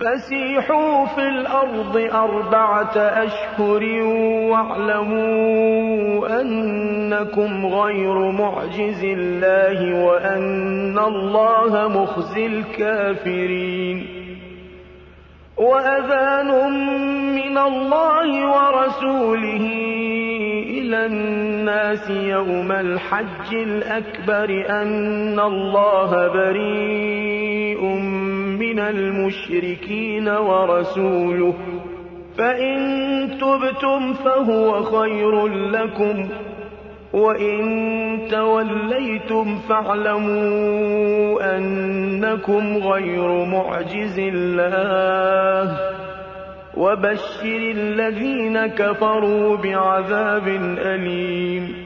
فسيحوا في الأرض أربعة أشهر واعلموا أنكم غير معجز الله وأن الله مخزي الكافرين وأذان من الله ورسوله إلى الناس يوم الحج الأكبر أن الله بريء من المشركين ورسوله فإن تبتم فهو خير لكم وإن توليتم فاعلموا أنكم غير معجز الله وبشر الذين كفروا بعذاب أليم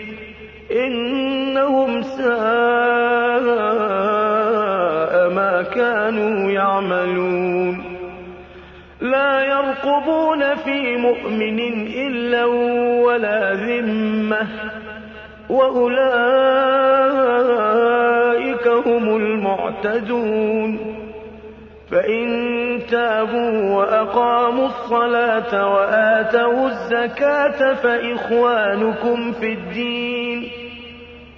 إنهم ساء ما كانوا يعملون. لا يرقبون في مؤمن إلا ولا ذمة وأولئك هم المعتدون. فإن تابوا وأقاموا الصلاة وآتوا الزكاة فإخوانكم في الدين.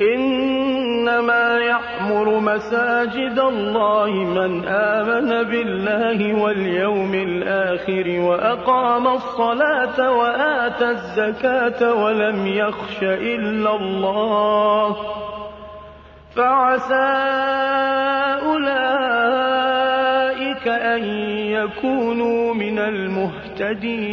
إنما يعمر مساجد الله من آمن بالله واليوم الآخر وأقام الصلاة وآتى الزكاة ولم يخش إلا الله فعسى أولئك أن يكونوا من المهتدين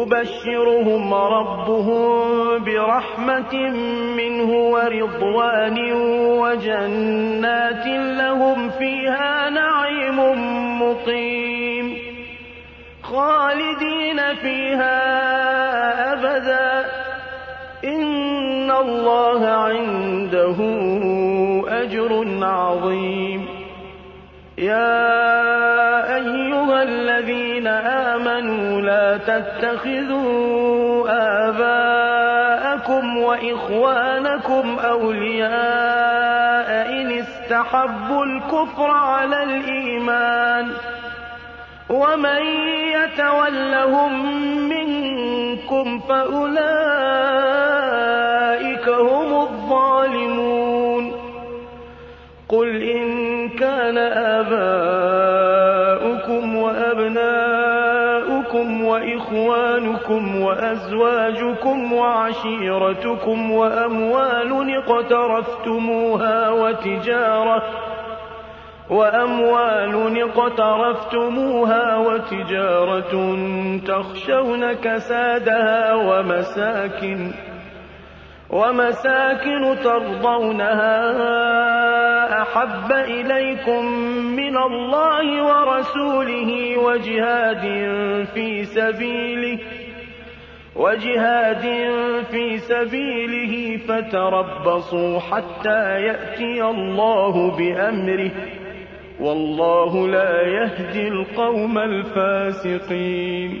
يبشرهم ربهم برحمة منه ورضوان وجنات لهم فيها نعيم مقيم. خالدين فيها أبدا. إن الله عنده أجر عظيم. يا أيها الذين آمنوا لا تتخذوا آباءكم وإخوانكم أولياء إن استحبوا الكفر على الإيمان ومن يتولهم منكم فأولئك هم الظالمون قل إن كان آباؤكم وأبناؤكم وإخوانكم وأزواجكم وعشيرتكم وأموال اقترفتموها وتجارة وأموال اقترفتموها وتجارة تخشون كسادها ومساكن ومساكن ترضونها أحب إليكم من الله ورسوله وجهاد في سبيله وجهاد في سبيله فتربصوا حتى يأتي الله بأمره والله لا يهدي القوم الفاسقين.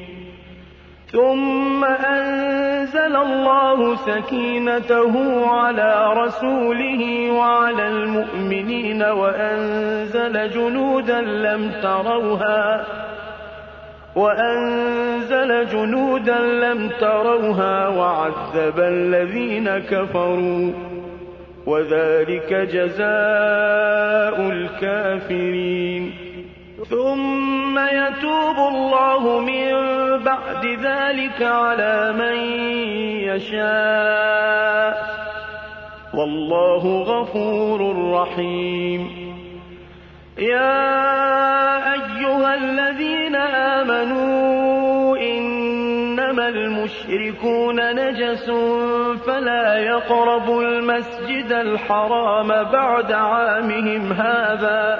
ثم أنزل الله سكينته على رسوله وعلى المؤمنين وأنزل جنودا لم تروها وأنزل جنودا لم تروها وعذب الذين كفروا وذلك جزاء الكافرين ثم يتوب الله من بعد ذلك على من يشاء. والله غفور رحيم. يا أيها الذين آمنوا إنما المشركون نجس فلا يقربوا المسجد الحرام بعد عامهم هذا.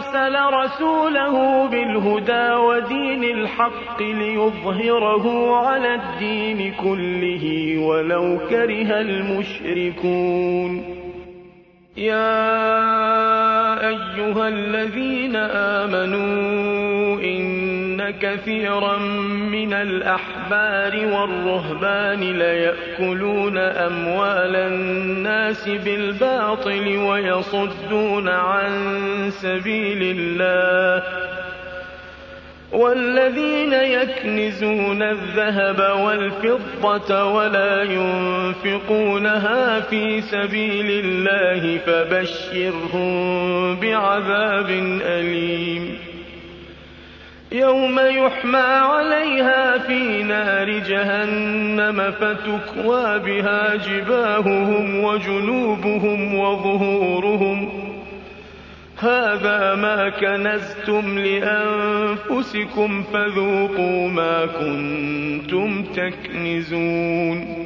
رسوله بالهدى ودين الحق ليظهره على الدين كله ولو كره المشركون. يا أيها الذين آمنوا إن كثيرا من الأحبار والرهبان ليأكلون أموال الناس بالباطل ويصدون عن سبيل الله. والذين يكنزون الذهب والفضة ولا ينفقونها في سبيل الله فبشرهم بعذاب أليم. يوم يحمى عليها في نار جهنم فتكوى بها جباههم وجنوبهم وظهورهم. هذا ما كنزتم لأنفسكم فذوقوا ما كنتم تكنزون.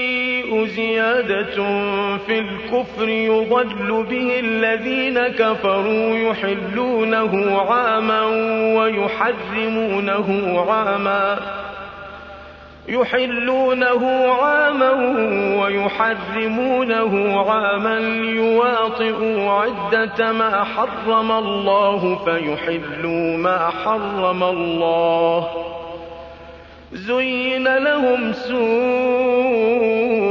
زيادة في الكفر يضل به الذين كفروا يحلونه عاما ويحرمونه عاما يحلونه عاما ويحرمونه عاما ليواطئوا عدة ما حرم الله فيحلوا ما حرم الله زين لهم سوء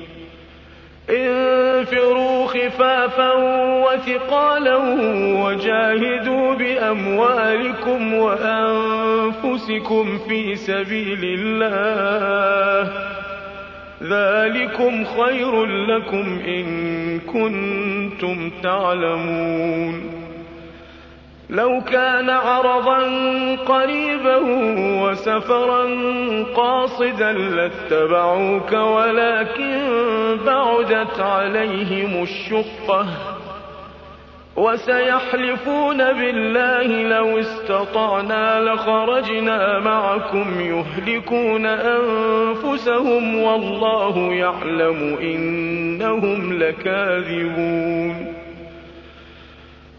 انفروا خفافا وثقالا وجاهدوا بأموالكم وأنفسكم في سبيل الله. ذلكم خير لكم إن كنتم تعلمون. لو كان عرضا قريبا وسفرا قاصدا لاتبعوك ولكن بعدت عليهم الشقة وسيحلفون بالله لو استطعنا لخرجنا معكم يهلكون أنفسهم والله يعلم إنهم لكاذبون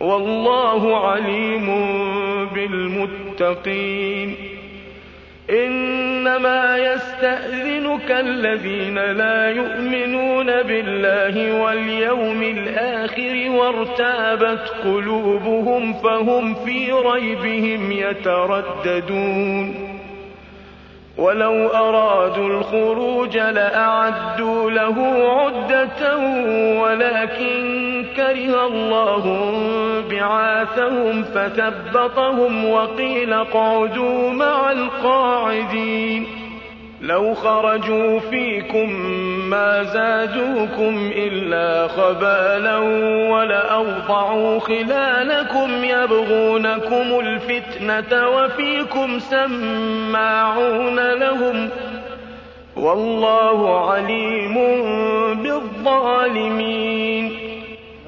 والله عليم بالمتقين. إنما يستأذنك الذين لا يؤمنون بالله واليوم الآخر وارتابت قلوبهم فهم في ريبهم يترددون. ولو أرادوا الخروج لأعدوا له عدة ولكن كره الله بعاثهم فثبطهم وقيل اقعدوا مع القاعدين. لو خرجوا فيكم ما زادوكم إلا خبالا ولأوضعوا خلالكم يبغونكم الفتنة وفيكم سماعون لهم والله عليم بالظالمين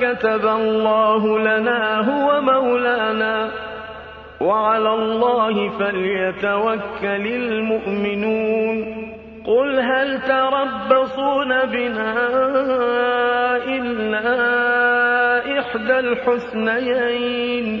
كتب الله لنا هو مولانا. وعلى الله فليتوكل المؤمنون. قل هل تربصون بنا إلا إحدى الحسنيين؟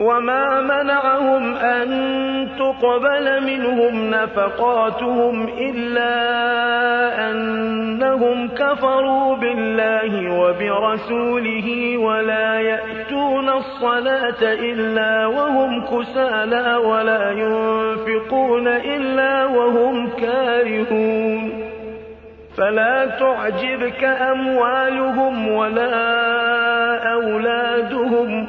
وما منعهم أن تقبل منهم نفقاتهم إلا أنهم كفروا بالله وبرسوله ولا يأتون الصلاة إلا وهم كسالى ولا ينفقون إلا وهم كارهون فلا تعجبك أموالهم ولا أولادهم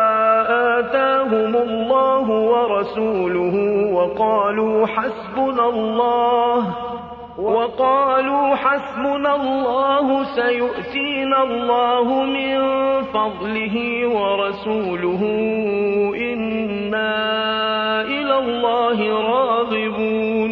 آتاهم الله ورسوله وقالوا حسبنا الله وقالوا حسبنا الله سيؤتينا الله من فضله ورسوله إنا إلى الله راغبون.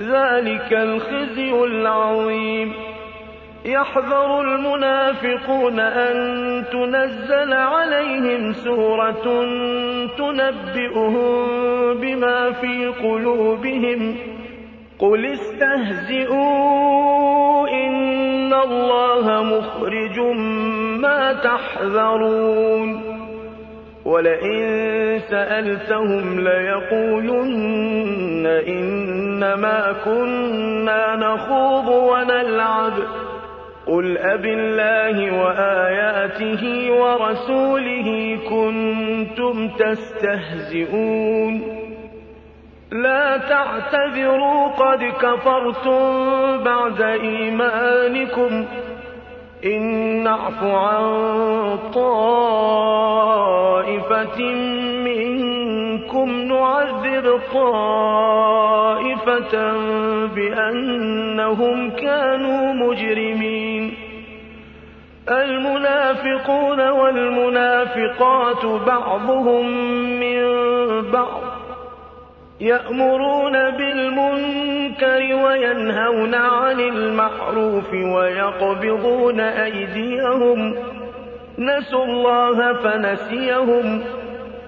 ذلك الخزي العظيم. يحذر المنافقون أن تنزل عليهم سورة تنبئهم بما في قلوبهم. قل استهزئوا إن الله مخرج ما تحذرون. ولئن سألتهم ليقولن إنما كنا نخوض ونلعب. قل أب الله وآياته ورسوله كنتم تستهزئون. لا تعتذروا قد كفرتم بعد إيمانكم. إن نعف عن طائفة منكم نعذب طائفة بأنهم كانوا مجرمين. المنافقون والمنافقات بعضهم من بعض يأمرون بالمنكر وينهون عن المعروف ويقبضون أيديهم. نسوا الله فنسيهم.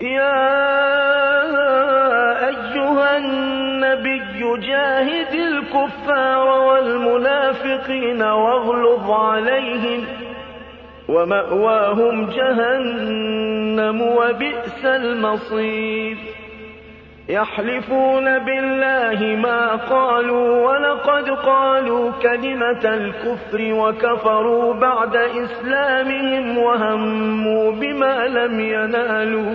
يا أيها النبي جاهد الكفار والمنافقين واغلظ عليهم ومأواهم جهنم وبئس المصير. يحلفون بالله ما قالوا ولقد قالوا كلمة الكفر وكفروا بعد إسلامهم وهموا بما لم ينالوا.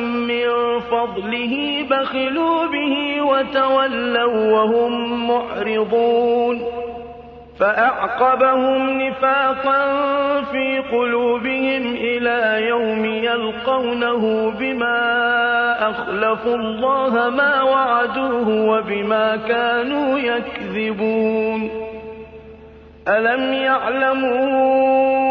فضله بخلوا به وتولوا وهم معرضون فأعقبهم نفاقا في قلوبهم إلى يوم يلقونه بما أخلفوا الله ما وعدوه وبما كانوا يكذبون أَلَمْ يَعْلَمُوا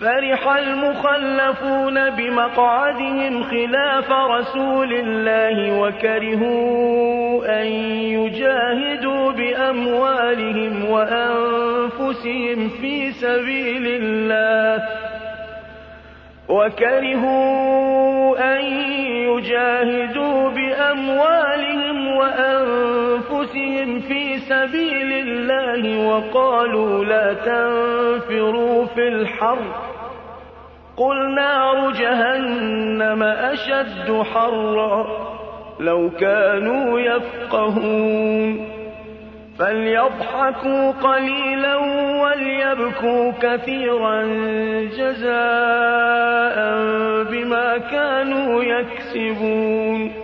فَرِحَ الْمُخَلَّفُونَ بِمَقْعَدِهِمْ خِلَافَ رَسُولِ اللَّهِ وَكَرِهُوا أَن يُجَاهِدُوا بِأَمْوَالِهِمْ وَأَنفُسِهِمْ فِي سَبِيلِ اللَّهِ وَكَرِهُوا أَن يُجَاهِدُوا بِأَمْوَالِهِمْ وَأَنفُسِهِمْ فِي سَبِيلِ اللَّهِ وَقَالُوا لَا تَنفِرُوا فِي الْحَرِّ ۗ. قُلْ نَارُ جَهَنَّمَ أَشَدُّ حَرًّا ۚ لَّوْ كَانُوا يَفْقَهُونَ. فَلْيَضْحَكُوا قَلِيلًا وَلْيَبْكُوا كَثِيرًا جَزَاءً بِمَا كَانُوا يَكْسِبُونَ.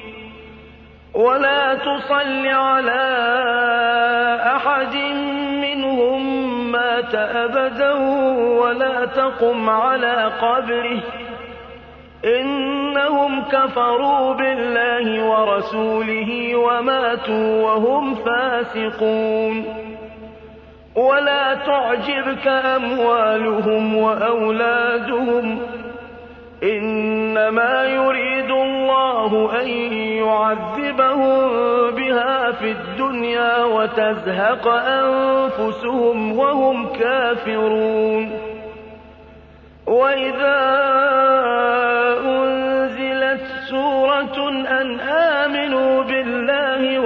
وَلَا تُصَلِّ عَلَىٰ أَحَدٍ مِّنْهُم مَّاتَ أَبَدًا وَلَا تَقُمْ عَلَىٰ قَبْرِهِ ۖ. إِنَّهُمْ كَفَرُوا بِاللَّهِ وَرَسُولِهِ وَمَاتُوا وَهُمْ فَاسِقُونَ. وَلَا تُعْجِبْكَ أَمْوَالُهُمْ وَأَوْلَادُهُمْ ۚ إِنَّمَا يُرِيدُ اللَّهُ أَن يُعَذِّبَهُم بِهَا فِي الدُّنْيَا وَتَزْهَقَ أَنفُسُهُمْ وَهُمْ كَافِرُونَ. وَإِذَا أُنزِلَتْ سُورَةٌ أَنْ آمِنُوا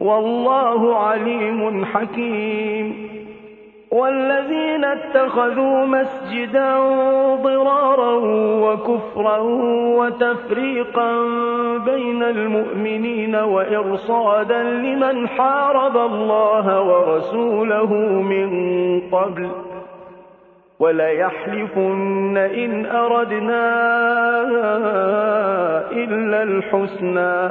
والله عليم حكيم. والذين اتخذوا مسجدا ضرارا وكفرا وتفريقا بين المؤمنين وإرصادا لمن حارب الله ورسوله من قبل. وليحلفن إن أردنا إلا الحسنى.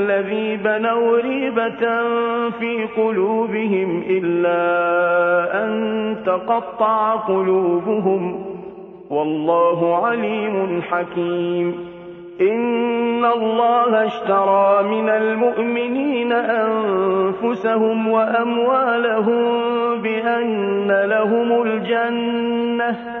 الذي بنوا ريبة في قلوبهم إلا أن تقطع قلوبهم والله عليم حكيم. إن الله اشترى من المؤمنين أنفسهم وأموالهم بأن لهم الجنة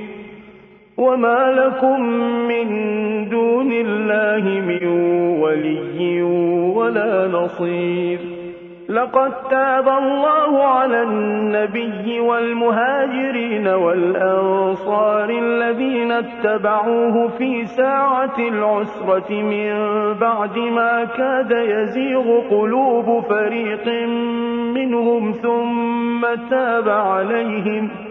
وما لكم من دون الله من ولي ولا نصير لقد تاب الله على النبي والمهاجرين والأنصار الذين اتبعوه في ساعة العسرة من بعد ما كاد يزيغ قلوب فريق منهم ثم تاب عليهم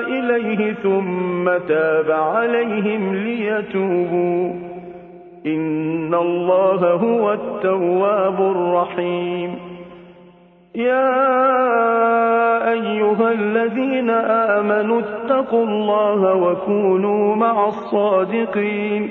إليه ثم تاب عليهم ليتوبوا. إن الله هو التواب الرحيم. يا أيها الذين آمنوا اتقوا الله وكونوا مع الصادقين.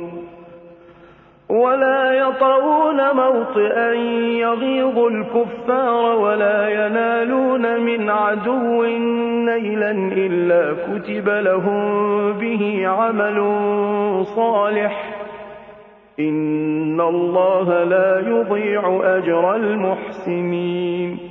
ولا يطؤون موطئا يغيظ الكفار ولا ينالون من عدو نيلا إلا كتب لهم به عمل صالح. إن الله لا يضيع أجر المحسنين.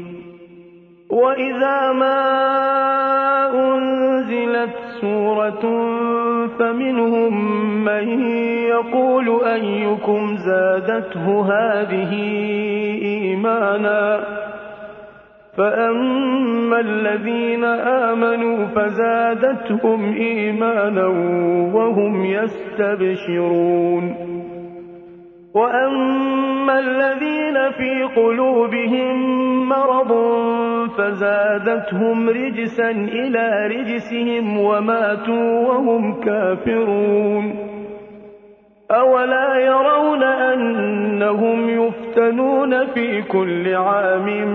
وإذا ما أنزلت سورة فمنهم من يقول أيكم زادته هذه إيمانا فأما الذين آمنوا فزادتهم إيمانا وهم يستبشرون وأما الذين في قلوبهم مرض فزادتهم رجسا إلى رجسهم وماتوا وهم كافرون أولا يرون أنهم يفتنون في كل عام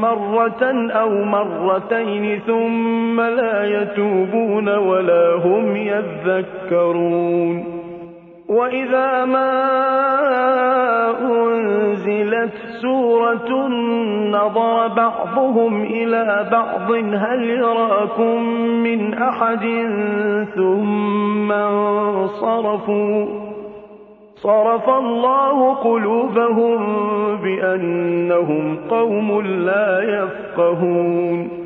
مرة أو مرتين ثم لا يتوبون ولا هم يذكرون وإذا ما أنزلت سورة نظر بعضهم إلى بعض هل يراكم من أحد ثم انصرفوا صرف الله قلوبهم بأنهم قوم لا يفقهون